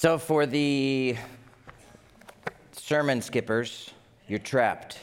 So, for the sermon skippers, you're trapped.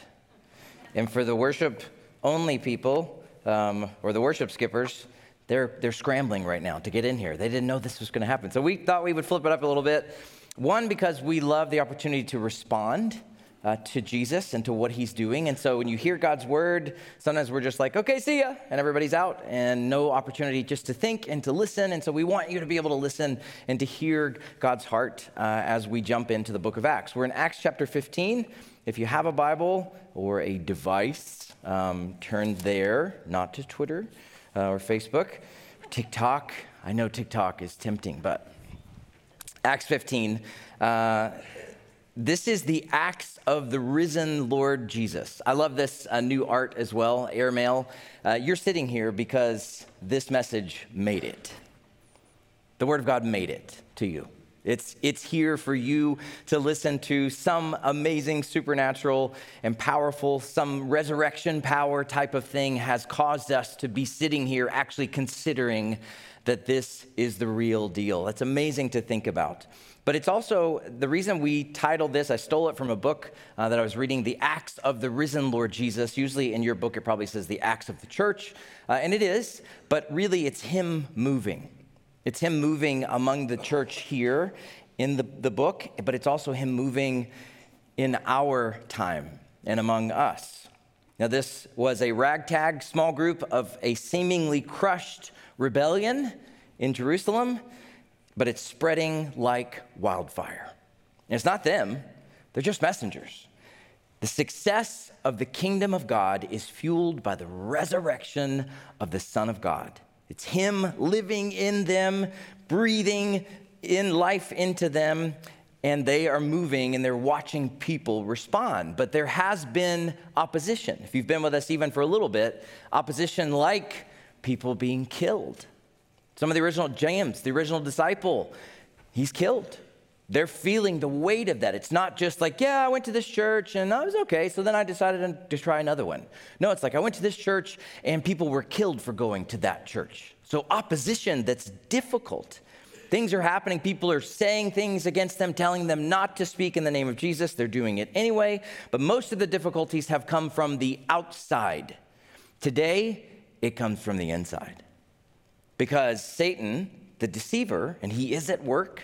And for the worship only people, um, or the worship skippers, they're, they're scrambling right now to get in here. They didn't know this was going to happen. So, we thought we would flip it up a little bit. One, because we love the opportunity to respond uh, to Jesus and to what he's doing. And so when you hear God's word, sometimes we're just like, okay, see ya, and everybody's out, and no opportunity just to think and to listen. And so we want you to be able to listen and to hear God's heart uh, as we jump into the book of Acts. We're in Acts chapter 15. If you have a Bible or a device, um, turn there, not to Twitter uh, or Facebook, or TikTok. I know TikTok is tempting, but Acts 15. This is the acts of the risen Lord Jesus. I love this uh, new art as well, airmail. Uh, you're sitting here because this message made it. The Word of God made it to you. It's, it's here for you to listen to some amazing supernatural and powerful, some resurrection power type of thing has caused us to be sitting here actually considering that this is the real deal. That's amazing to think about. But it's also the reason we titled this, I stole it from a book uh, that I was reading, The Acts of the Risen Lord Jesus. Usually in your book, it probably says The Acts of the Church, uh, and it is, but really it's Him moving. It's Him moving among the church here in the, the book, but it's also Him moving in our time and among us. Now, this was a ragtag small group of a seemingly crushed rebellion in Jerusalem but it's spreading like wildfire. And it's not them, they're just messengers. The success of the kingdom of God is fueled by the resurrection of the Son of God. It's Him living in them, breathing in life into them, and they are moving and they're watching people respond. But there has been opposition. If you've been with us even for a little bit, opposition like people being killed some of the original James, the original disciple, he's killed. They're feeling the weight of that. It's not just like, yeah, I went to this church and I was okay, so then I decided to try another one. No, it's like I went to this church and people were killed for going to that church. So, opposition that's difficult. Things are happening. People are saying things against them, telling them not to speak in the name of Jesus. They're doing it anyway. But most of the difficulties have come from the outside. Today, it comes from the inside. Because Satan, the deceiver, and he is at work.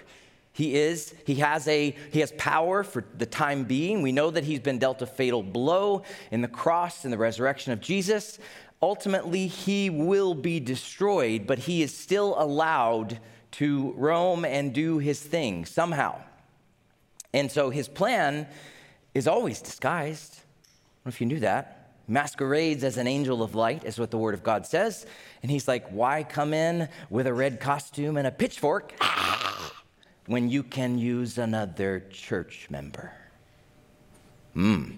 He is, he has a, he has power for the time being. We know that he's been dealt a fatal blow in the cross and the resurrection of Jesus. Ultimately, he will be destroyed, but he is still allowed to roam and do his thing somehow. And so his plan is always disguised. I don't know if you knew that masquerades as an angel of light, is what the Word of God says. And he's like, Why come in with a red costume and a pitchfork when you can use another church member? Hmm.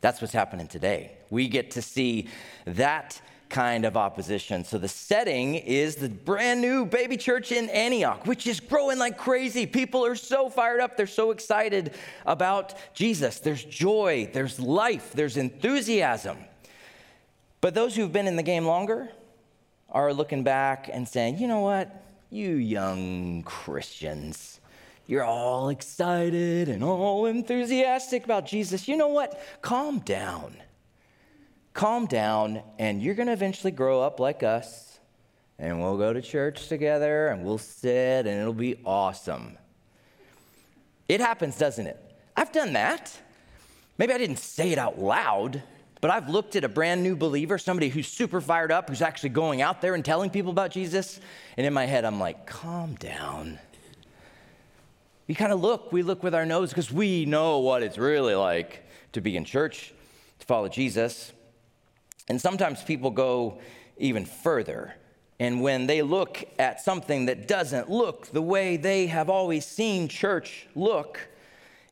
That's what's happening today. We get to see that kind of opposition. So the setting is the brand new baby church in Antioch, which is growing like crazy. People are so fired up, they're so excited about Jesus. There's joy, there's life, there's enthusiasm. But those who've been in the game longer are looking back and saying, you know what? You young Christians, you're all excited and all enthusiastic about Jesus. You know what? Calm down calm down, and you're going to eventually grow up like us, and we'll go to church together, and we'll sit, and it'll be awesome. It happens, doesn't it? I've done that. Maybe I didn't say it out loud, but I've looked at a brand new believer, somebody who's super fired up, who's actually going out there and telling people about Jesus, and in my head, I'm like, calm down. We kind of look, we look with our nose because we know what it's really like to be in church, to follow Jesus. And sometimes people go even further. And when they look at something that doesn't look the way they have always seen church look,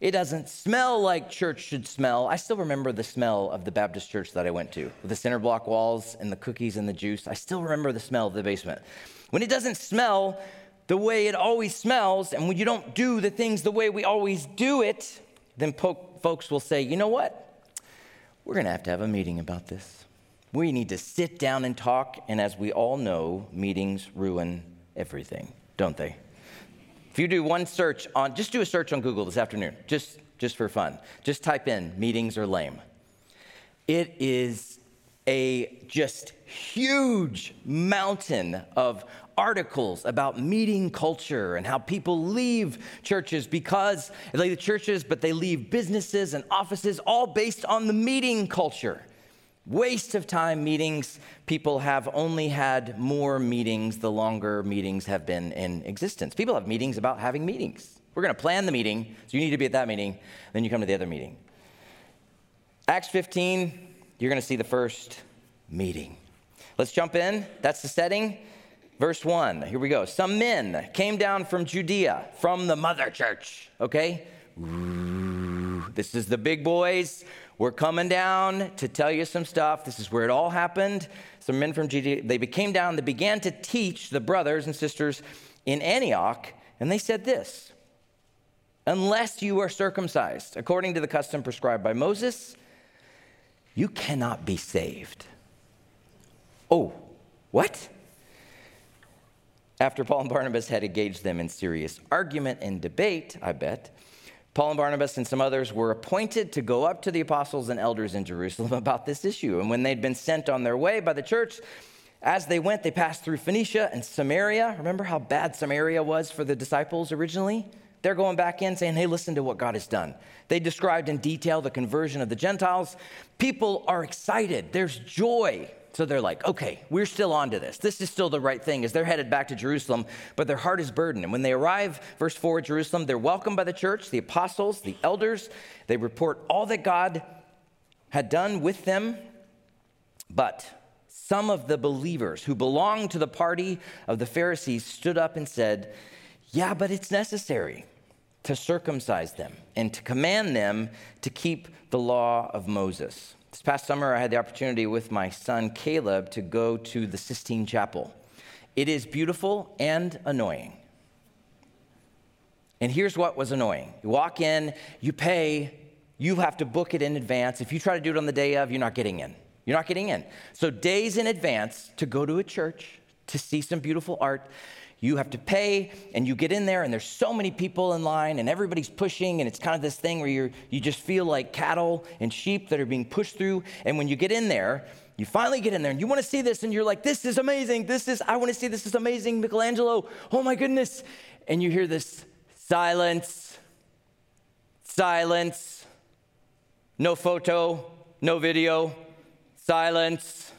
it doesn't smell like church should smell. I still remember the smell of the Baptist church that I went to, with the cinder block walls and the cookies and the juice. I still remember the smell of the basement. When it doesn't smell the way it always smells, and when you don't do the things the way we always do it, then po- folks will say, you know what? We're going to have to have a meeting about this. We need to sit down and talk, and as we all know, meetings ruin everything, don't they? If you do one search on, just do a search on Google this afternoon, just, just for fun. Just type in meetings are lame. It is a just huge mountain of articles about meeting culture and how people leave churches because they leave the churches, but they leave businesses and offices, all based on the meeting culture. Waste of time meetings. People have only had more meetings the longer meetings have been in existence. People have meetings about having meetings. We're going to plan the meeting, so you need to be at that meeting, then you come to the other meeting. Acts 15, you're going to see the first meeting. Let's jump in. That's the setting. Verse 1, here we go. Some men came down from Judea, from the mother church, okay? This is the big boys. We're coming down to tell you some stuff. This is where it all happened. Some men from Judea, they came down, they began to teach the brothers and sisters in Antioch, and they said this Unless you are circumcised, according to the custom prescribed by Moses, you cannot be saved. Oh, what? After Paul and Barnabas had engaged them in serious argument and debate, I bet, Paul and Barnabas and some others were appointed to go up to the apostles and elders in Jerusalem about this issue. And when they'd been sent on their way by the church, as they went, they passed through Phoenicia and Samaria. Remember how bad Samaria was for the disciples originally? They're going back in saying, hey, listen to what God has done. They described in detail the conversion of the Gentiles. People are excited, there's joy. So they're like, okay, we're still on to this. This is still the right thing as they're headed back to Jerusalem, but their heart is burdened. And when they arrive, verse 4 at Jerusalem, they're welcomed by the church, the apostles, the elders. They report all that God had done with them. But some of the believers who belonged to the party of the Pharisees stood up and said, Yeah, but it's necessary to circumcise them and to command them to keep the law of Moses. This past summer, I had the opportunity with my son Caleb to go to the Sistine Chapel. It is beautiful and annoying. And here's what was annoying you walk in, you pay, you have to book it in advance. If you try to do it on the day of, you're not getting in. You're not getting in. So, days in advance to go to a church to see some beautiful art, you have to pay and you get in there and there's so many people in line and everybody's pushing and it's kind of this thing where you you just feel like cattle and sheep that are being pushed through. And when you get in there you finally get in there and you want to see this and you're like this is amazing. This is i want to see this is amazing michelangelo. Oh my goodness. And you hear this silence silence. No photo no video. Silence.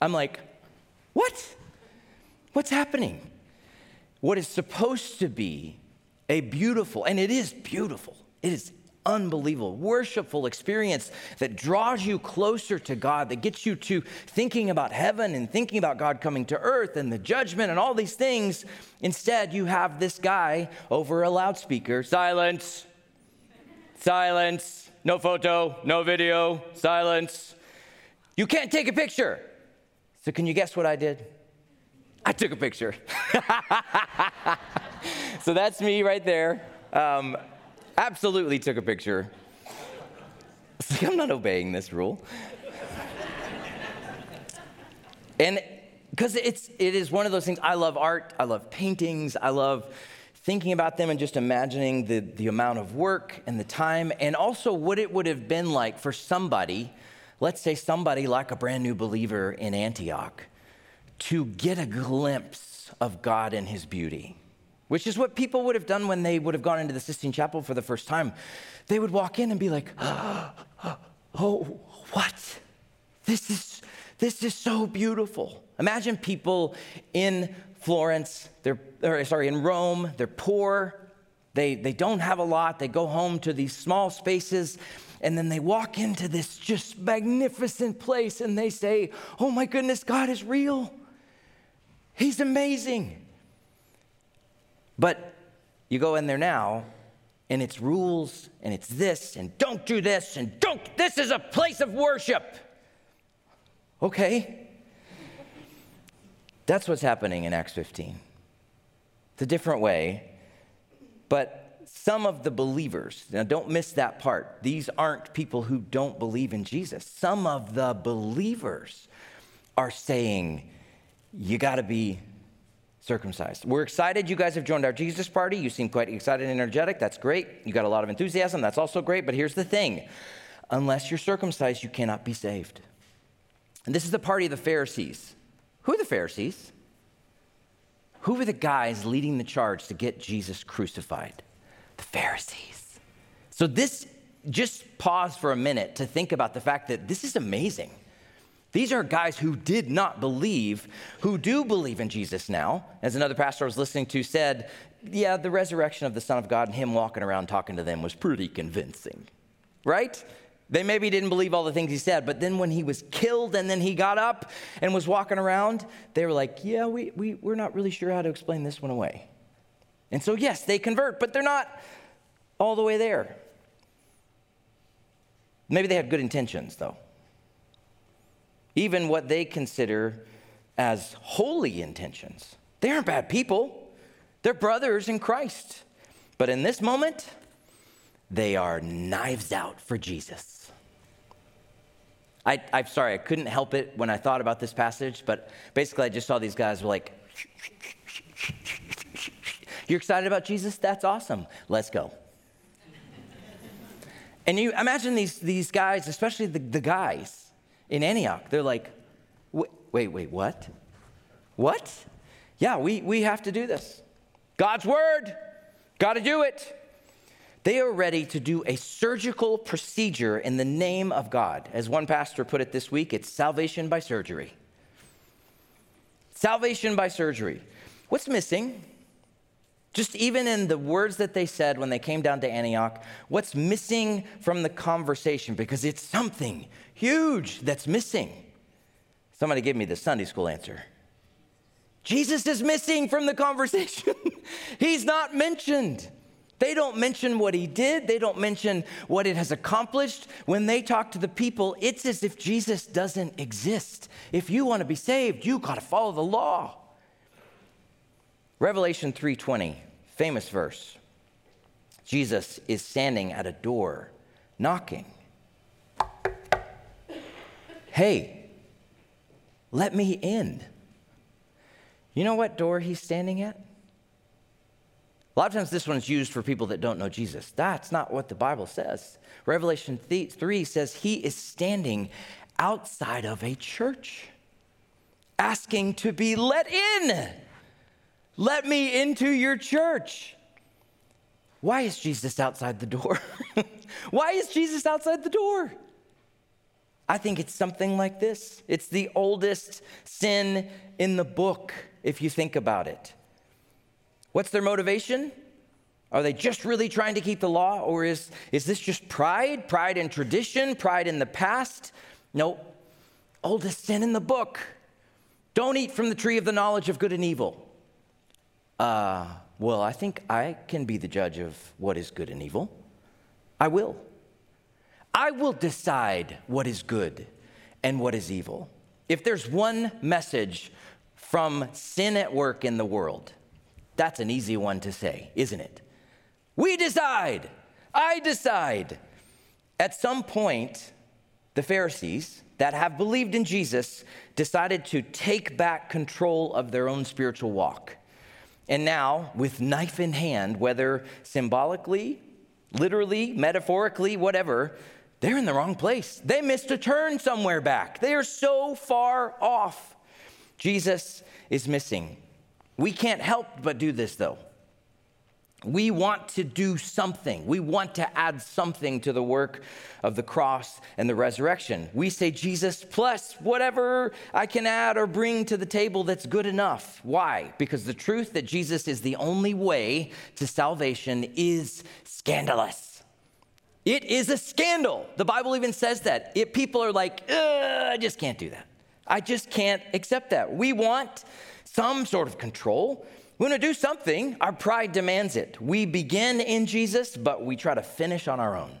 I'm like what? What's happening what is supposed to be a beautiful, and it is beautiful, it is unbelievable, worshipful experience that draws you closer to God, that gets you to thinking about heaven and thinking about God coming to earth and the judgment and all these things. Instead, you have this guy over a loudspeaker silence, silence, no photo, no video, silence. You can't take a picture. So, can you guess what I did? I took a picture. so that's me right there. Um, absolutely took a picture. Like, I'm not obeying this rule. and because it's it is one of those things i love art i love paintings i love thinking about them and just imagining the, the amount of work and the time and also what it would have been like for somebody let's say somebody like a brand new believer in antioch to get a glimpse of God and his beauty, which is what people would have done when they would have gone into the Sistine Chapel for the first time. They would walk in and be like, oh, what? This is, this is so beautiful. Imagine people in Florence, they're, or, sorry, in Rome, they're poor, they, they don't have a lot, they go home to these small spaces, and then they walk into this just magnificent place and they say, Oh my goodness, God is real. He's amazing. But you go in there now, and it's rules, and it's this, and don't do this, and don't, this is a place of worship. Okay. That's what's happening in Acts 15. It's a different way, but some of the believers, now don't miss that part. These aren't people who don't believe in Jesus. Some of the believers are saying, you got to be circumcised. We're excited you guys have joined our Jesus party. You seem quite excited and energetic. That's great. You got a lot of enthusiasm. That's also great. But here's the thing unless you're circumcised, you cannot be saved. And this is the party of the Pharisees. Who are the Pharisees? Who were the guys leading the charge to get Jesus crucified? The Pharisees. So, this, just pause for a minute to think about the fact that this is amazing. These are guys who did not believe, who do believe in Jesus now. As another pastor I was listening to said, yeah, the resurrection of the Son of God and him walking around talking to them was pretty convincing, right? They maybe didn't believe all the things he said, but then when he was killed and then he got up and was walking around, they were like, yeah, we, we, we're not really sure how to explain this one away. And so, yes, they convert, but they're not all the way there. Maybe they had good intentions, though. Even what they consider as holy intentions. They aren't bad people, they're brothers in Christ. But in this moment, they are knives out for Jesus. I, am sorry, I couldn't help it when I thought about this passage, but basically I just saw these guys were like, You're excited about Jesus? That's awesome. Let's go. and you imagine these, these guys, especially the, the guys in Antioch, they're like, Wait, wait, what? What? Yeah, we, we have to do this. God's word, got to do it. They are ready to do a surgical procedure in the name of God. As one pastor put it this week, it's salvation by surgery. Salvation by surgery. What's missing? Just even in the words that they said when they came down to Antioch, what's missing from the conversation? Because it's something huge that's missing. Somebody give me the Sunday school answer. Jesus is missing from the conversation. He's not mentioned. They don't mention what he did, they don't mention what it has accomplished. When they talk to the people, it's as if Jesus doesn't exist. If you want to be saved, you got to follow the law. Revelation 3:20, famous verse. Jesus is standing at a door knocking. Hey, let me in. You know what door he's standing at? A lot of times this one's used for people that don't know Jesus. That's not what the Bible says. Revelation 3 says he is standing outside of a church, asking to be let in. Let me into your church. Why is Jesus outside the door? Why is Jesus outside the door? I think it's something like this. It's the oldest sin in the book, if you think about it. What's their motivation? Are they just really trying to keep the law, or is, is this just pride? Pride in tradition? Pride in the past? No. Oldest sin in the book. Don't eat from the tree of the knowledge of good and evil. Uh, well, I think I can be the judge of what is good and evil. I will. I will decide what is good and what is evil. If there's one message from sin at work in the world, that's an easy one to say, isn't it? We decide. I decide. At some point, the Pharisees that have believed in Jesus decided to take back control of their own spiritual walk. And now, with knife in hand, whether symbolically, literally, metaphorically, whatever, they're in the wrong place. They missed a turn somewhere back. They are so far off. Jesus is missing. We can't help but do this, though. We want to do something. We want to add something to the work of the cross and the resurrection. We say Jesus plus whatever I can add or bring to the table that's good enough. Why? Because the truth that Jesus is the only way to salvation is scandalous. It is a scandal. The Bible even says that. It, people are like, I just can't do that. I just can't accept that. We want some sort of control. We want to do something. Our pride demands it. We begin in Jesus, but we try to finish on our own.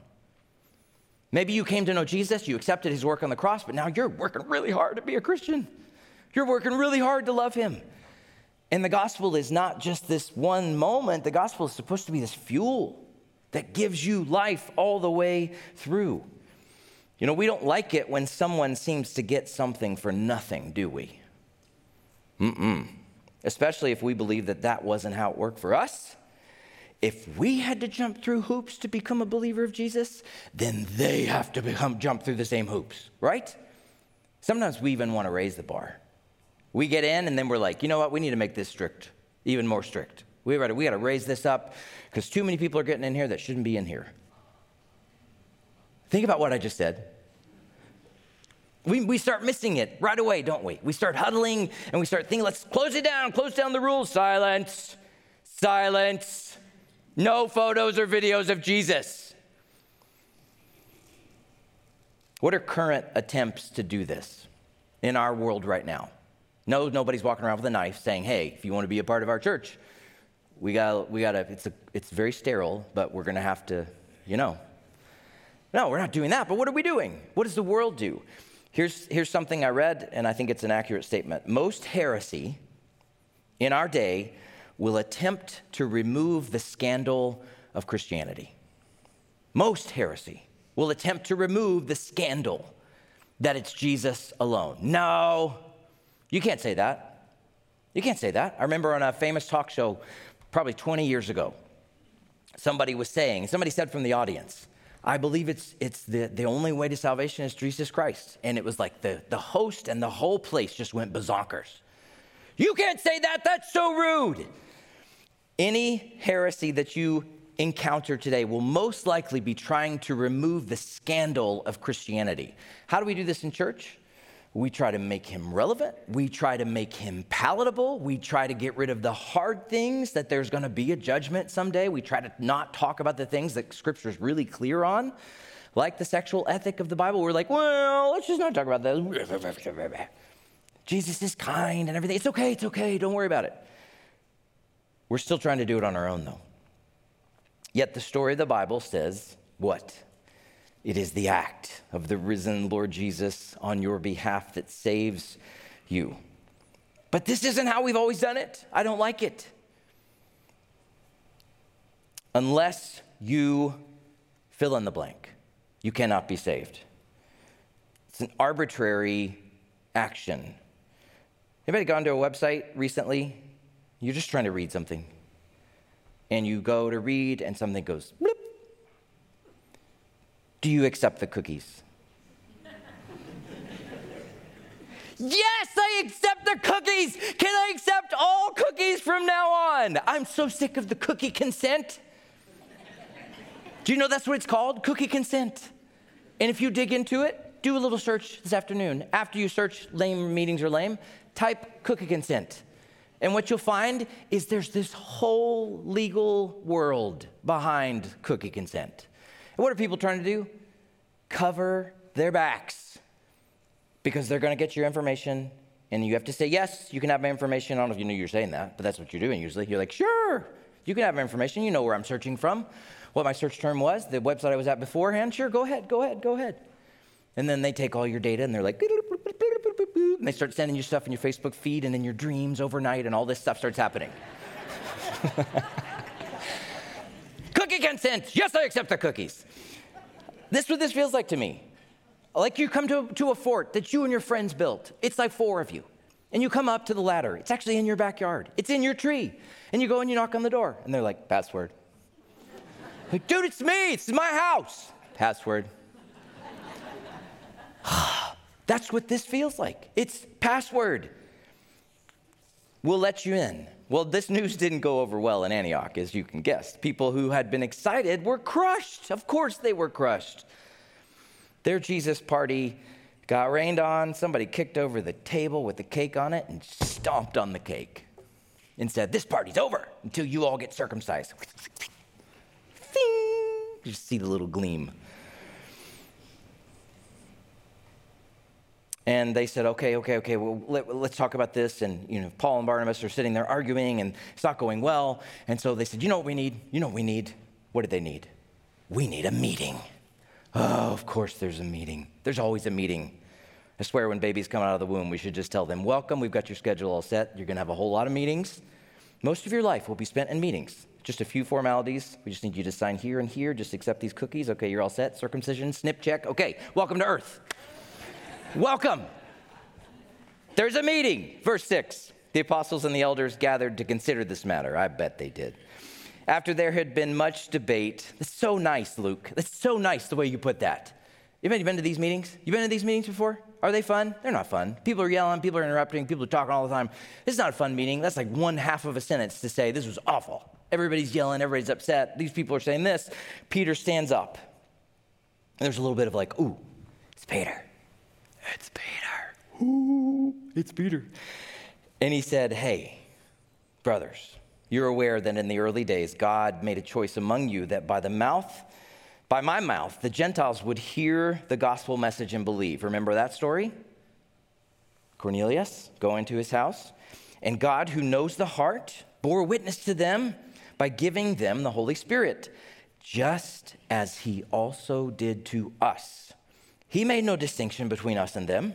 Maybe you came to know Jesus, you accepted his work on the cross, but now you're working really hard to be a Christian. You're working really hard to love him. And the gospel is not just this one moment, the gospel is supposed to be this fuel that gives you life all the way through. You know, we don't like it when someone seems to get something for nothing, do we? Mm-mm. Especially if we believe that that wasn't how it worked for us. If we had to jump through hoops to become a believer of Jesus, then they have to become jump through the same hoops, right? Sometimes we even want to raise the bar. We get in and then we're like, you know what? We need to make this strict, even more strict. We got we to raise this up because too many people are getting in here that shouldn't be in here. Think about what I just said. We, we start missing it right away, don't we? We start huddling and we start thinking, let's close it down, close down the rules. Silence, silence, no photos or videos of Jesus. What are current attempts to do this in our world right now? No, nobody's walking around with a knife saying, hey, if you want to be a part of our church, we got we got to, it's, a, it's very sterile, but we're going to have to, you know. No, we're not doing that, but what are we doing? What does the world do? Here's, here's something I read, and I think it's an accurate statement. Most heresy in our day will attempt to remove the scandal of Christianity. Most heresy will attempt to remove the scandal that it's Jesus alone. No, you can't say that. You can't say that. I remember on a famous talk show probably 20 years ago, somebody was saying, somebody said from the audience, I believe it's, it's the, the only way to salvation is Jesus Christ. And it was like the, the host and the whole place just went bazonkers. You can't say that, that's so rude. Any heresy that you encounter today will most likely be trying to remove the scandal of Christianity. How do we do this in church? We try to make him relevant. We try to make him palatable. We try to get rid of the hard things that there's going to be a judgment someday. We try to not talk about the things that scripture is really clear on, like the sexual ethic of the Bible. We're like, well, let's just not talk about that. Jesus is kind and everything. It's okay, it's okay, don't worry about it. We're still trying to do it on our own, though. Yet the story of the Bible says what? It is the act of the risen Lord Jesus on your behalf that saves you. But this isn't how we've always done it. I don't like it. Unless you fill in the blank, you cannot be saved. It's an arbitrary action. Anybody gone to a website recently? You're just trying to read something. And you go to read, and something goes do you accept the cookies? yes, I accept the cookies. Can I accept all cookies from now on? I'm so sick of the cookie consent. Do you know that's what it's called? Cookie consent. And if you dig into it, do a little search this afternoon. After you search lame meetings are lame, type cookie consent. And what you'll find is there's this whole legal world behind cookie consent. What are people trying to do? Cover their backs because they're going to get your information and you have to say, yes, you can have my information. I don't know if you knew you were saying that, but that's what you're doing usually. You're like, sure, you can have my information. You know where I'm searching from, what my search term was, the website I was at beforehand. Sure, go ahead, go ahead, go ahead. And then they take all your data and they're like, and they start sending you stuff in your Facebook feed and in your dreams overnight, and all this stuff starts happening. Cookie consent. Yes, I accept the cookies. This is what this feels like to me. Like you come to, to a fort that you and your friends built. It's like four of you. And you come up to the ladder. It's actually in your backyard. It's in your tree. And you go and you knock on the door. And they're like, password. like, dude, it's me. It's my house. Password. That's what this feels like. It's password. We'll let you in. Well, this news didn't go over well in Antioch, as you can guess. People who had been excited were crushed. Of course, they were crushed. Their Jesus party got rained on. Somebody kicked over the table with the cake on it and stomped on the cake and said, This party's over until you all get circumcised. You see the little gleam. And they said, okay, okay, okay, well, let, us talk about this. And, you know, Paul and Barnabas are sitting there arguing and it's not going well. And so they said, you know what we need? You know what we need? What did they need? We need a meeting. Oh, of course there's a meeting. There's always a meeting. I swear when babies come out of the womb, we should just tell them, welcome, we've got your schedule all set. You're going to have a whole lot of meetings. Most of your life will be spent in meetings. Just a few formalities. We just need you to sign here and here. Just accept these cookies. Okay, you're all set. Circumcision, snip check. Okay, welcome to earth. Welcome. There's a meeting. Verse 6. The apostles and the elders gathered to consider this matter. I bet they did. After there had been much debate, that's so nice, Luke. That's so nice the way you put that. You have been to these meetings? You've been to these meetings before? Are they fun? They're not fun. People are yelling, people are interrupting, people are talking all the time. This is not a fun meeting. That's like one half of a sentence to say this was awful. Everybody's yelling, everybody's upset. These people are saying this. Peter stands up. And there's a little bit of like, ooh, it's Peter. It's Peter. Ooh, it's Peter. And he said, Hey, brothers, you're aware that in the early days, God made a choice among you that by the mouth, by my mouth, the Gentiles would hear the gospel message and believe. Remember that story? Cornelius going to his house. And God, who knows the heart, bore witness to them by giving them the Holy Spirit, just as he also did to us. He made no distinction between us and them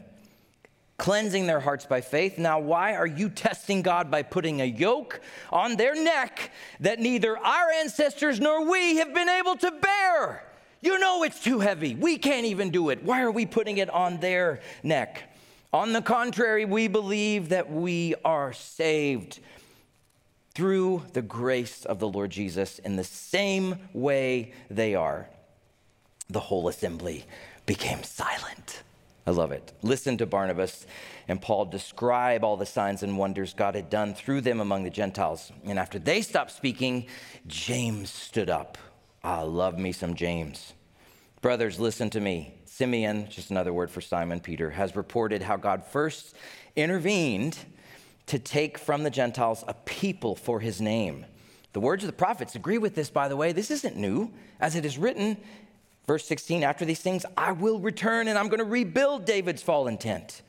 cleansing their hearts by faith. Now, why are you testing God by putting a yoke on their neck that neither our ancestors nor we have been able to bear? You know it's too heavy. We can't even do it. Why are we putting it on their neck? On the contrary, we believe that we are saved through the grace of the Lord Jesus in the same way they are. The whole assembly became silent. I love it. Listen to Barnabas and Paul describe all the signs and wonders God had done through them among the Gentiles. And after they stopped speaking, James stood up. I love me some James. Brothers, listen to me. Simeon, just another word for Simon Peter, has reported how God first intervened to take from the Gentiles a people for his name. The words of the prophets agree with this, by the way. This isn't new. As it is written, Verse 16, after these things, I will return and I'm going to rebuild David's fallen tent.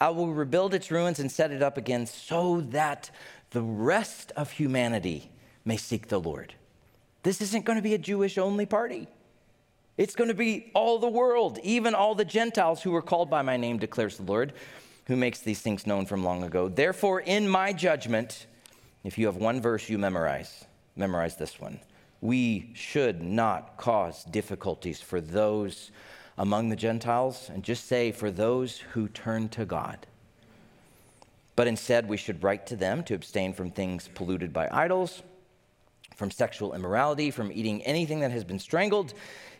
I will rebuild its ruins and set it up again so that the rest of humanity may seek the Lord. This isn't going to be a Jewish only party. It's going to be all the world, even all the Gentiles who were called by my name, declares the Lord, who makes these things known from long ago. Therefore, in my judgment, if you have one verse you memorize, memorize this one we should not cause difficulties for those among the Gentiles and just say for those who turn to God. But instead, we should write to them to abstain from things polluted by idols, from sexual immorality, from eating anything that has been strangled,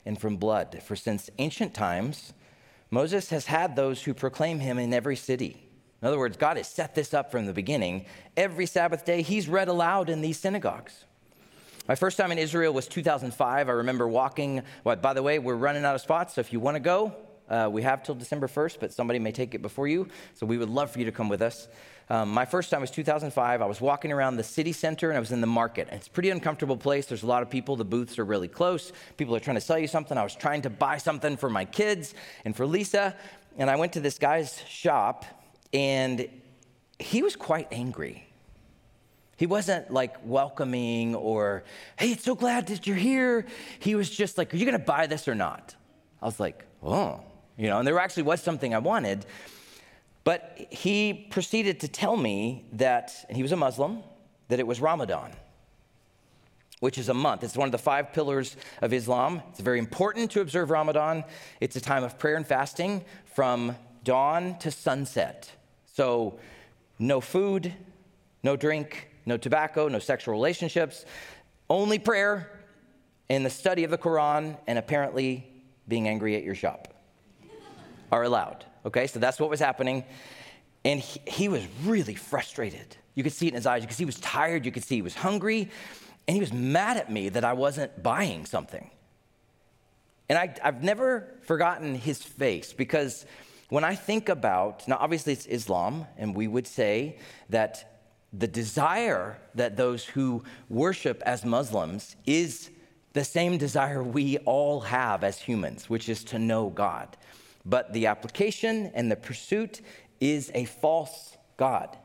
and from blood. For since ancient times, Moses has had those who proclaim him in every city. In other words, God has set this up from the beginning. Every Sabbath day, he's read aloud in these synagogues. My first time in Israel was 2005. I remember walking. Well, by the way, we're running out of spots, so if you want to go, uh, we have till December 1st, but somebody may take it before you. So we would love for you to come with us. Um, my first time was 2005. I was walking around the city center and I was in the market. It's a pretty uncomfortable place. There's a lot of people. The booths are really close. People are trying to sell you something. I was trying to buy something for my kids and for Lisa. And I went to this guy's shop and he was quite angry. He wasn't like welcoming or, hey, it's so glad that you're here. He was just like, are you going to buy this or not? I was like, oh, you know, and there actually was something I wanted. But he proceeded to tell me that, and he was a Muslim, that it was Ramadan, which is a month. It's one of the five pillars of Islam. It's very important to observe Ramadan. It's a time of prayer and fasting from dawn to sunset. So, no food, no drink, no tobacco, no sexual relationships, only prayer and the study of the Quran, and apparently being angry at your shop are allowed. Okay, so that's what was happening. And he, he, was really frustrated. You could see it in his eyes. You could see he was tired. You could see he was hungry. And he was mad at me that I wasn't buying something. And I, I've never forgotten his face because when I think about, now obviously it's Islam, and we would say that the desire that those who worship as Muslims is the same desire we all have as humans, which is to know God. But the application and the pursuit is a false God.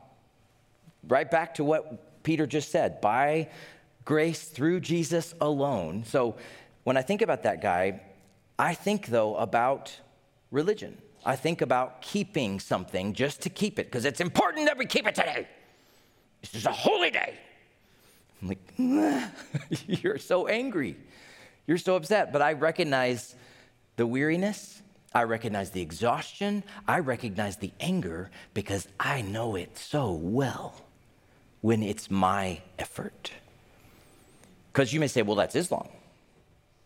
Right back to what Peter just said by grace through Jesus alone. So when I think about that guy, I think though about religion. I think about keeping something just to keep it because it's important that we keep it today. This is a holy day. I'm like, you're so angry. You're so upset. But I recognize the weariness. I recognize the exhaustion. I recognize the anger because I know it so well when it's my effort. Because you may say, well, that's Islam.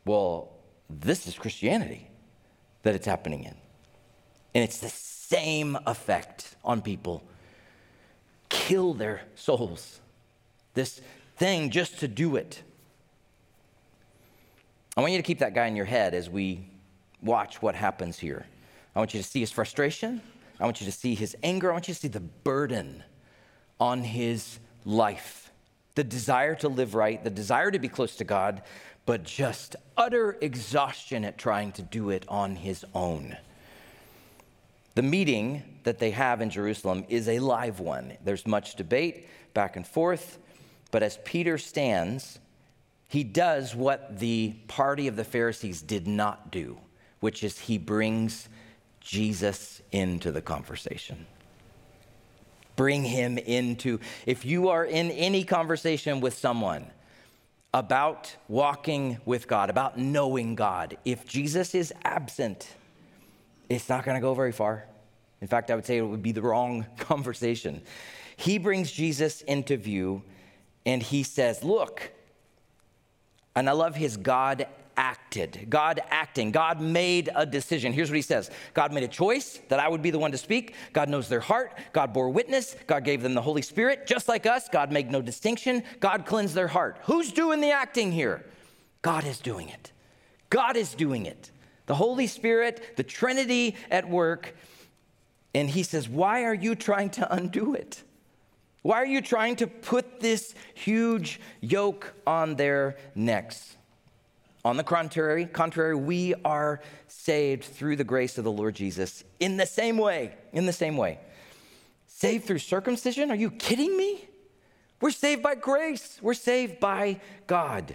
Well, this is Christianity that it's happening in. And it's the same effect on people. Kill their souls. This thing just to do it. I want you to keep that guy in your head as we watch what happens here. I want you to see his frustration. I want you to see his anger. I want you to see the burden on his life the desire to live right, the desire to be close to God, but just utter exhaustion at trying to do it on his own. The meeting that they have in Jerusalem is a live one. There's much debate back and forth, but as Peter stands, he does what the party of the Pharisees did not do which is he brings Jesus into the conversation. Bring him into, if you are in any conversation with someone about walking with God, about knowing God, if Jesus is absent, it's not going to go very far. In fact, I would say it would be the wrong conversation. He brings Jesus into view and he says, Look, and I love his God acted. God acting. God made a decision. Here's what he says God made a choice that I would be the one to speak. God knows their heart. God bore witness. God gave them the Holy Spirit. Just like us, God made no distinction. God cleansed their heart. Who's doing the acting here? God is doing it. God is doing it. The Holy Spirit, the Trinity at work. And he says, Why are you trying to undo it? Why are you trying to put this huge yoke on their necks? On the contrary, contrary, we are saved through the grace of the Lord Jesus in the same way, in the same way. Saved through circumcision? Are you kidding me? We're saved by grace. We're saved by God.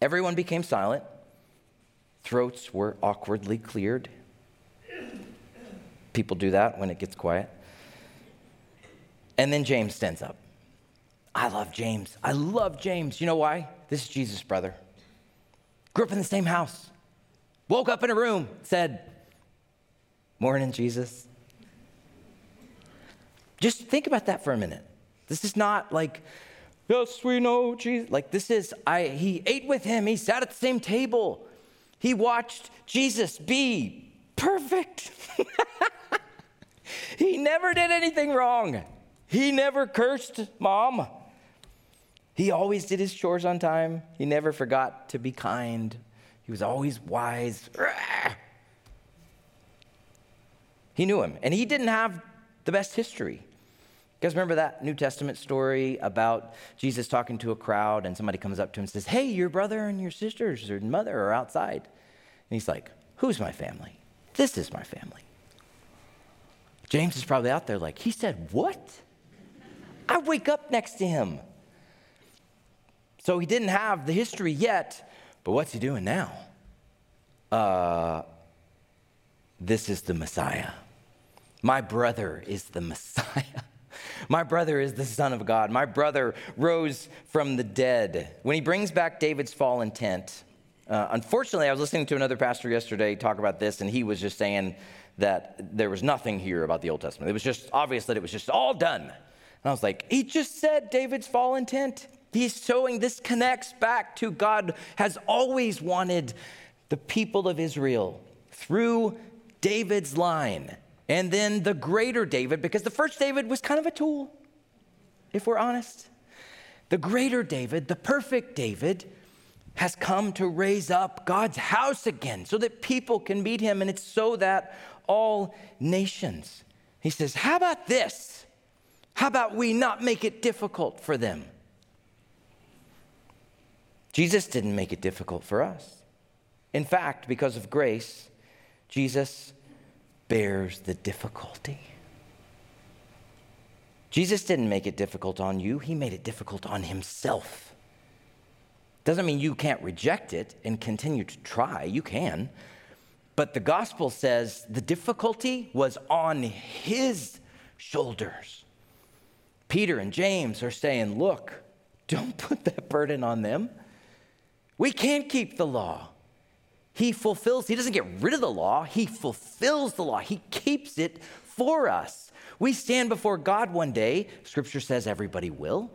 Everyone became silent. Throats were awkwardly cleared. People do that when it gets quiet. And then James stands up. I love James. I love James. You know why? This is Jesus' brother. Grew up in the same house. Woke up in a room, said, Morning, Jesus. Just think about that for a minute. This is not like, yes, we know Jesus. Like this is, I he ate with him, he sat at the same table. He watched Jesus be perfect. he never did anything wrong. He never cursed mom. He always did his chores on time. He never forgot to be kind. He was always wise. He knew him, and he didn't have the best history. You guys remember that New Testament story about Jesus talking to a crowd, and somebody comes up to him and says, Hey, your brother and your sisters or mother are outside. And he's like, Who's my family? This is my family. James is probably out there like, He said, What? I wake up next to him. So he didn't have the history yet, but what's he doing now? Uh, this is the Messiah. My brother is the Messiah. My brother is the Son of God. My brother rose from the dead. When he brings back David's fallen tent, uh, unfortunately, I was listening to another pastor yesterday talk about this, and he was just saying that there was nothing here about the Old Testament. It was just obvious that it was just all done. And I was like, he just said David's fallen tent. He's showing this connects back to God has always wanted the people of Israel through David's line and then the greater David, because the first David was kind of a tool, if we're honest. The greater David, the perfect David, has come to raise up God's house again so that people can meet him, and it's so that all nations. He says, How about this? How about we not make it difficult for them? Jesus didn't make it difficult for us. In fact, because of grace, Jesus bears the difficulty. Jesus didn't make it difficult on you, he made it difficult on himself. Doesn't mean you can't reject it and continue to try. You can. But the gospel says the difficulty was on his shoulders. Peter and James are saying, look, don't put that burden on them. We can't keep the law. He fulfills, he doesn't get rid of the law, he fulfills the law. He keeps it for us. We stand before God one day. Scripture says everybody will.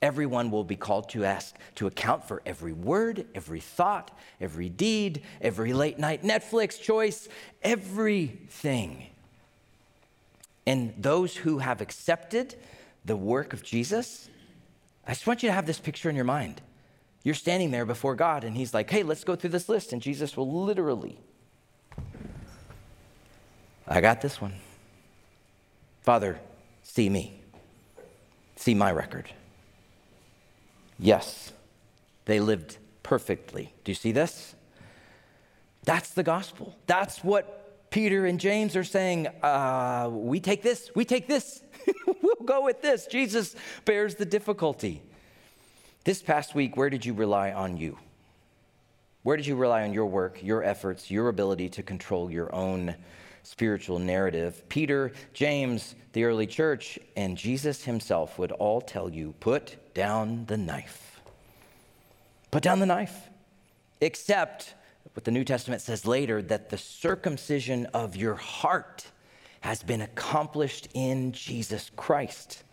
Everyone will be called to ask to account for every word, every thought, every deed, every late night Netflix choice, everything. And those who have accepted the work of Jesus, I just want you to have this picture in your mind. You're standing there before God, and He's like, hey, let's go through this list. And Jesus will literally, I got this one. Father, see me, see my record. Yes, they lived perfectly. Do you see this? That's the gospel. That's what Peter and James are saying. Uh, we take this, we take this, we'll go with this. Jesus bears the difficulty. This past week, where did you rely on you? Where did you rely on your work, your efforts, your ability to control your own spiritual narrative? Peter, James, the early church, and Jesus himself would all tell you put down the knife. Put down the knife. Except what the New Testament says later that the circumcision of your heart has been accomplished in Jesus Christ.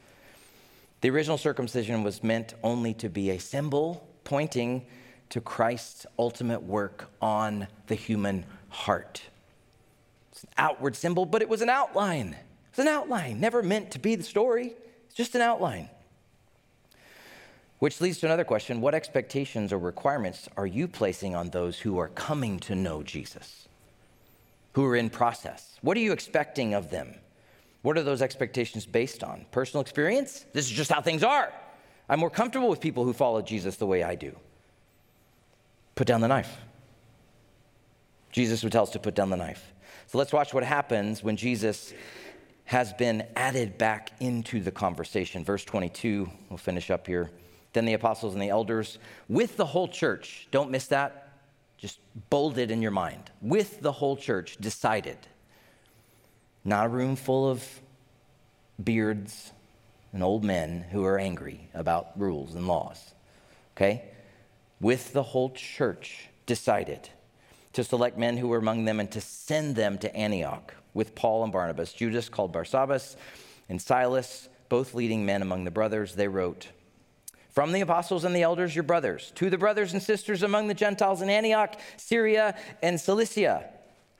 The original circumcision was meant only to be a symbol pointing to Christ's ultimate work on the human heart. It's an outward symbol, but it was an outline. It's an outline, never meant to be the story. It's just an outline. Which leads to another question What expectations or requirements are you placing on those who are coming to know Jesus, who are in process? What are you expecting of them? What are those expectations based on? Personal experience? This is just how things are. I'm more comfortable with people who follow Jesus the way I do. Put down the knife. Jesus would tell us to put down the knife. So let's watch what happens when Jesus has been added back into the conversation. Verse 22, we'll finish up here. Then the apostles and the elders, with the whole church, don't miss that, just bold it in your mind, with the whole church, decided not a room full of beards and old men who are angry about rules and laws. Okay? With the whole church decided to select men who were among them and to send them to Antioch with Paul and Barnabas. Judas, called Barsabbas, and Silas, both leading men among the brothers, they wrote, From the apostles and the elders, your brothers, to the brothers and sisters among the Gentiles in Antioch, Syria, and Cilicia,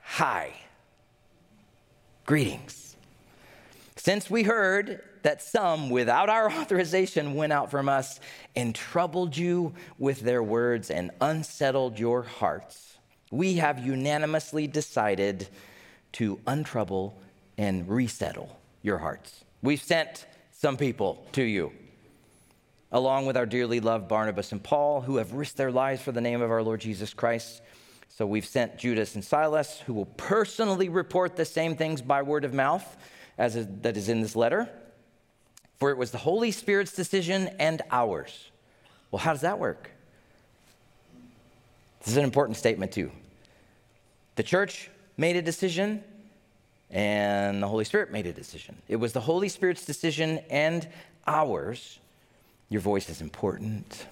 hi. Greetings. Since we heard that some, without our authorization, went out from us and troubled you with their words and unsettled your hearts, we have unanimously decided to untrouble and resettle your hearts. We've sent some people to you, along with our dearly loved Barnabas and Paul, who have risked their lives for the name of our Lord Jesus Christ. So we've sent Judas and Silas, who will personally report the same things by word of mouth as is, that is in this letter. For it was the Holy Spirit's decision and ours. Well, how does that work? This is an important statement, too. The church made a decision, and the Holy Spirit made a decision. It was the Holy Spirit's decision and ours. Your voice is important,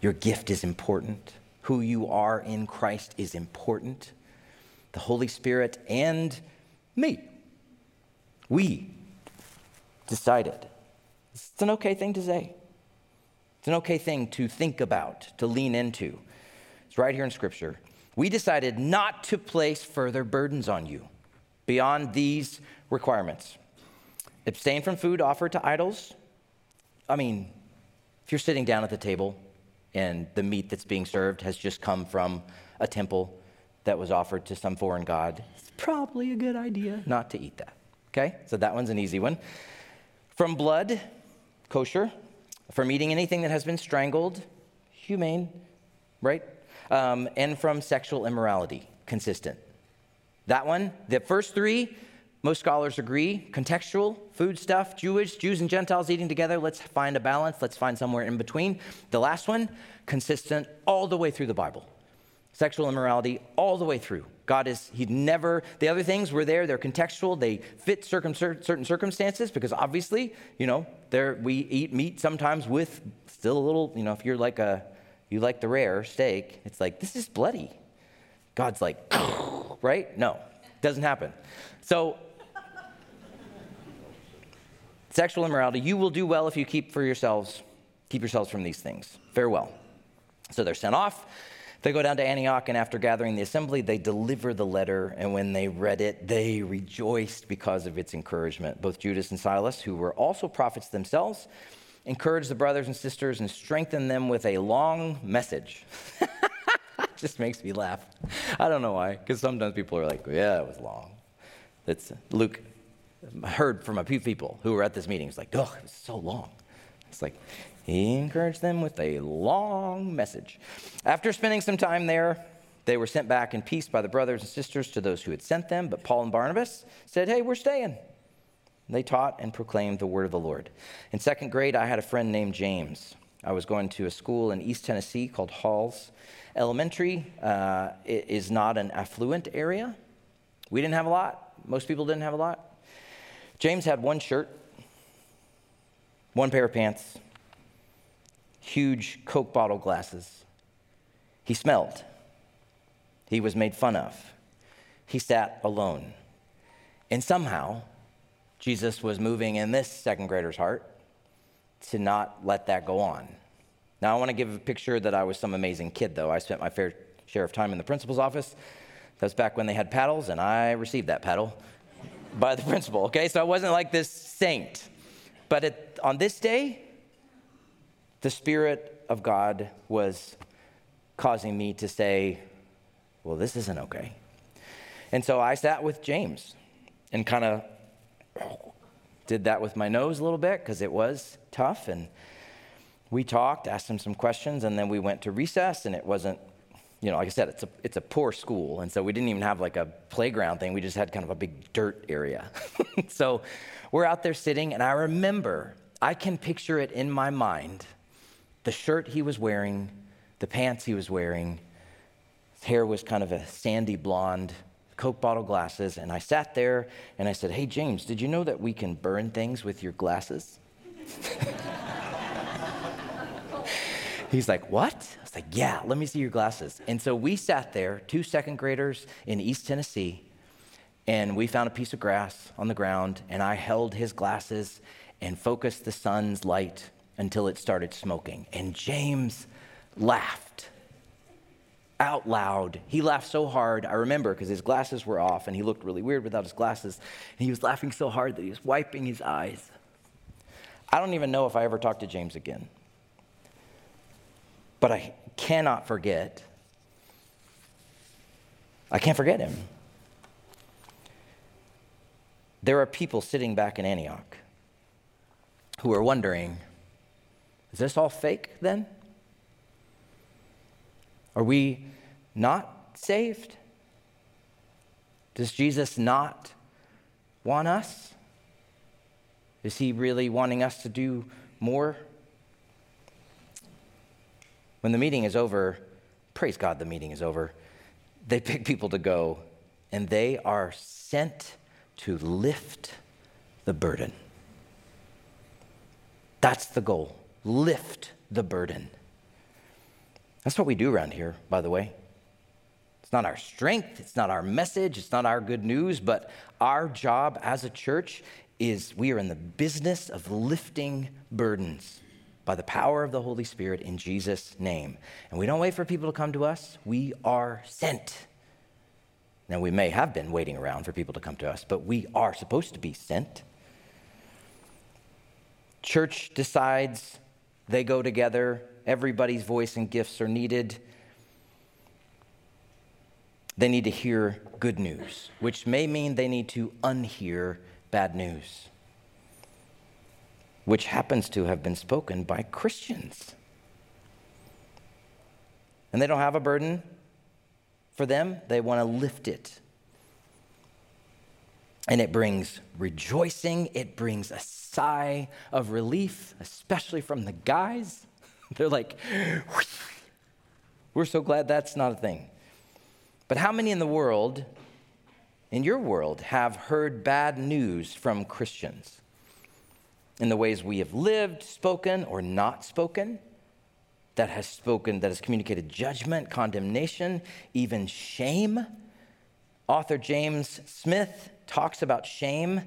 your gift is important who you are in Christ is important. The Holy Spirit and me. We decided. It's an okay thing to say. It's an okay thing to think about, to lean into. It's right here in Scripture. We decided not to place further burdens on you beyond these requirements. Abstain from food offered to idols. I mean, if you're sitting down at the table and the meat that's being served has just come from a temple that was offered to some foreign god, it's probably a good idea not to eat that. Okay? So that one's an easy one. From blood, kosher. From eating anything that has been strangled, humane, right? Um, and from sexual immorality, consistent. That one, the first three, most scholars agree contextual, food stuff, Jewish, Jews and Gentiles eating together. Let's find a balance. Let's find somewhere in between. The last one, consistent all the way through the Bible. Sexual immorality all the way through. God is, He never, the other things were there, they're contextual, they fit circum, certain circumstances because obviously, you know, there, we eat meat sometimes with still a little, you know, if you're like a, you like the rare steak, it's like, this is bloody. God's like, right? No, doesn't happen. So, sexual immorality, you will do well if you keep for yourselves, keep yourselves from these things. Farewell. So they're sent off. They go down to Antioch, and after gathering the assembly, they deliver the letter. And when they read it, they rejoiced because of its encouragement. Both Judas and Silas, who were also prophets themselves, encouraged the brothers and sisters and strengthened them with a long message. just makes me laugh. I don't know why, because sometimes people are like, yeah, it was long. That's uh, Luke heard from a few people who were at this meeting. It's like, oh, it was so long. It's like, he encouraged them with a long message. After spending some time there, they were sent back in peace by the brothers and sisters to those who had sent them. But Paul and Barnabas said, hey, we're staying. They taught and proclaimed the word of the Lord. In second grade, I had a friend named James. I was going to a school in East Tennessee called Halls. Elementary uh, is not an affluent area. We didn't have a lot. Most people didn't have a lot. James had one shirt, one pair of pants, huge Coke bottle glasses. He smelled. He was made fun of. He sat alone. And somehow, Jesus was moving in this second grader's heart to not let that go on. Now, I want to give a picture that I was some amazing kid, though. I spent my fair share of time in the principal's office. That was back when they had paddles, and I received that paddle by the principal, okay? So I wasn't like this saint. But on this day, the Spirit of God was causing me to say, well, this isn't okay. And so I sat with James and kind of did that with my nose a little bit because it was tough. And we talked, asked him some questions, and then we went to recess, and it wasn't, you know, like I said, it's a, it's a poor school. And so we didn't even have like a playground thing. We just had kind of a big dirt area. so we're out there sitting, and I remember, I can picture it in my mind the shirt he was wearing, the pants he was wearing. His hair was kind of a sandy blonde, Coke bottle glasses. And I sat there and I said, Hey, James, did you know that we can burn things with your glasses? He's like, What? I was like, Yeah, let me see your glasses. And so we sat there, two second graders in East Tennessee, and we found a piece of grass on the ground, and I held his glasses and focused the sun's light until it started smoking. And James laughed out loud. He laughed so hard. I remember because his glasses were off and he looked really weird without his glasses. And he was laughing so hard that he was wiping his eyes. I don't even know if I ever talked to James again. But I cannot forget. I can't forget him. There are people sitting back in Antioch who are wondering is this all fake then? Are we not saved? Does Jesus not want us? Is he really wanting us to do more? When the meeting is over, praise God, the meeting is over. They pick people to go, and they are sent to lift the burden. That's the goal lift the burden. That's what we do around here, by the way. It's not our strength, it's not our message, it's not our good news, but our job as a church is we are in the business of lifting burdens by the power of the Holy Spirit in Jesus' name. And we don't wait for people to come to us, we are sent. Now, we may have been waiting around for people to come to us, but we are supposed to be sent. Church decides they go together. Everybody's voice and gifts are needed. They need to hear good news, which may mean they need to unhear bad news, which happens to have been spoken by Christians. And they don't have a burden for them, they want to lift it. And it brings rejoicing, it brings a sigh of relief, especially from the guys. They're like, we're so glad that's not a thing. But how many in the world, in your world, have heard bad news from Christians in the ways we have lived, spoken, or not spoken? that has spoken, that has communicated judgment, condemnation, even shame. Author James Smith talks about shame.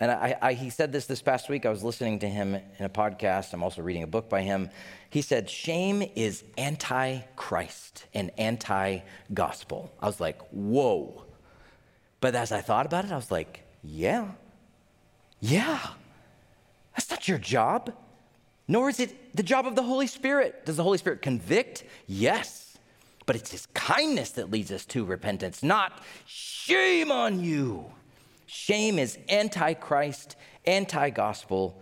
And I, I, he said this this past week. I was listening to him in a podcast. I'm also reading a book by him. He said, Shame is anti Christ and anti gospel. I was like, Whoa. But as I thought about it, I was like, Yeah, yeah. That's not your job. Nor is it the job of the Holy Spirit. Does the Holy Spirit convict? Yes. But it's His kindness that leads us to repentance, not shame on you. Shame is anti Christ, anti gospel.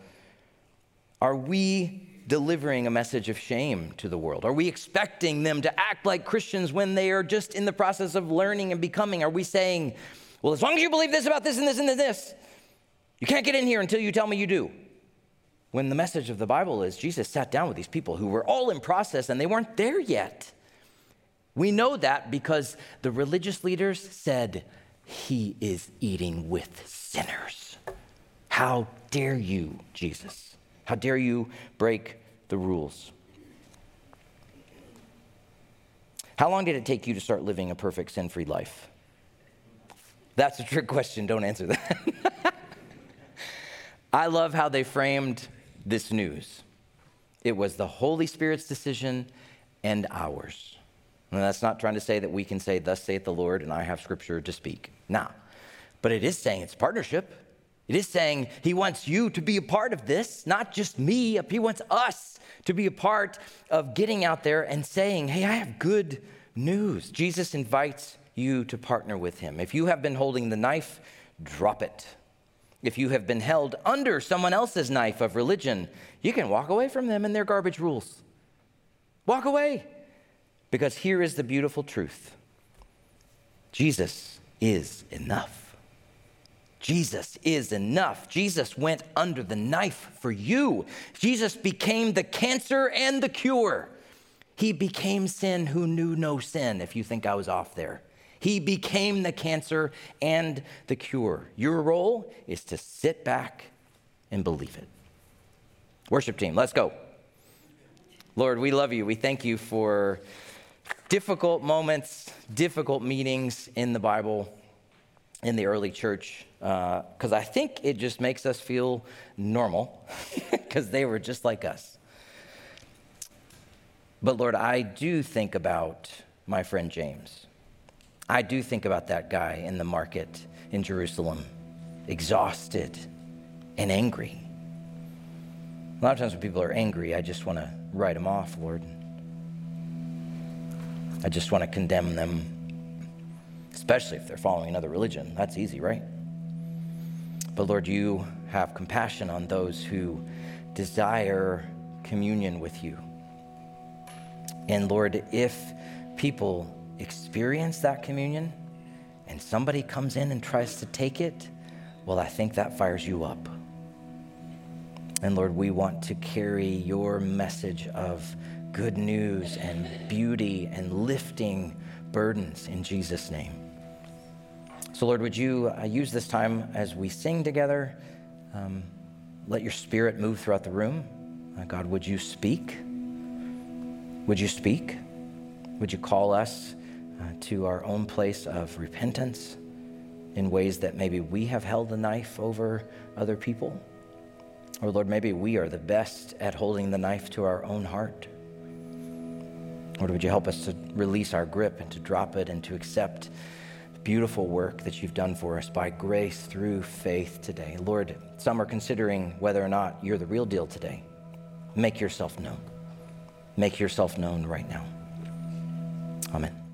Are we delivering a message of shame to the world? Are we expecting them to act like Christians when they are just in the process of learning and becoming? Are we saying, well, as long as you believe this about this and this and this, you can't get in here until you tell me you do? When the message of the Bible is Jesus sat down with these people who were all in process and they weren't there yet. We know that because the religious leaders said, He is eating with sinners. How dare you, Jesus? How dare you break the rules? How long did it take you to start living a perfect sin free life? That's a trick question. Don't answer that. I love how they framed this news. It was the Holy Spirit's decision and ours. And that's not trying to say that we can say, Thus saith the Lord, and I have scripture to speak. Nah. But it is saying it's partnership. It is saying he wants you to be a part of this, not just me. He wants us to be a part of getting out there and saying, Hey, I have good news. Jesus invites you to partner with him. If you have been holding the knife, drop it. If you have been held under someone else's knife of religion, you can walk away from them and their garbage rules. Walk away. Because here is the beautiful truth Jesus is enough. Jesus is enough. Jesus went under the knife for you. Jesus became the cancer and the cure. He became sin who knew no sin, if you think I was off there. He became the cancer and the cure. Your role is to sit back and believe it. Worship team, let's go. Lord, we love you. We thank you for difficult moments, difficult meetings in the Bible, in the early church, because uh, I think it just makes us feel normal, because they were just like us. But Lord, I do think about my friend James. I do think about that guy in the market in Jerusalem, exhausted and angry. A lot of times when people are angry, I just want to write them off, Lord. I just want to condemn them, especially if they're following another religion. That's easy, right? But Lord, you have compassion on those who desire communion with you. And Lord, if people experience that communion and somebody comes in and tries to take it, well, I think that fires you up. And Lord, we want to carry your message of good news and beauty and lifting burdens in Jesus' name. So, Lord, would you uh, use this time as we sing together? Um, let your spirit move throughout the room. Uh, God, would you speak? Would you speak? Would you call us uh, to our own place of repentance in ways that maybe we have held the knife over other people. Or, Lord, maybe we are the best at holding the knife to our own heart. Lord, would you help us to release our grip and to drop it and to accept the beautiful work that you've done for us by grace through faith today? Lord, some are considering whether or not you're the real deal today. Make yourself known. Make yourself known right now. Amen.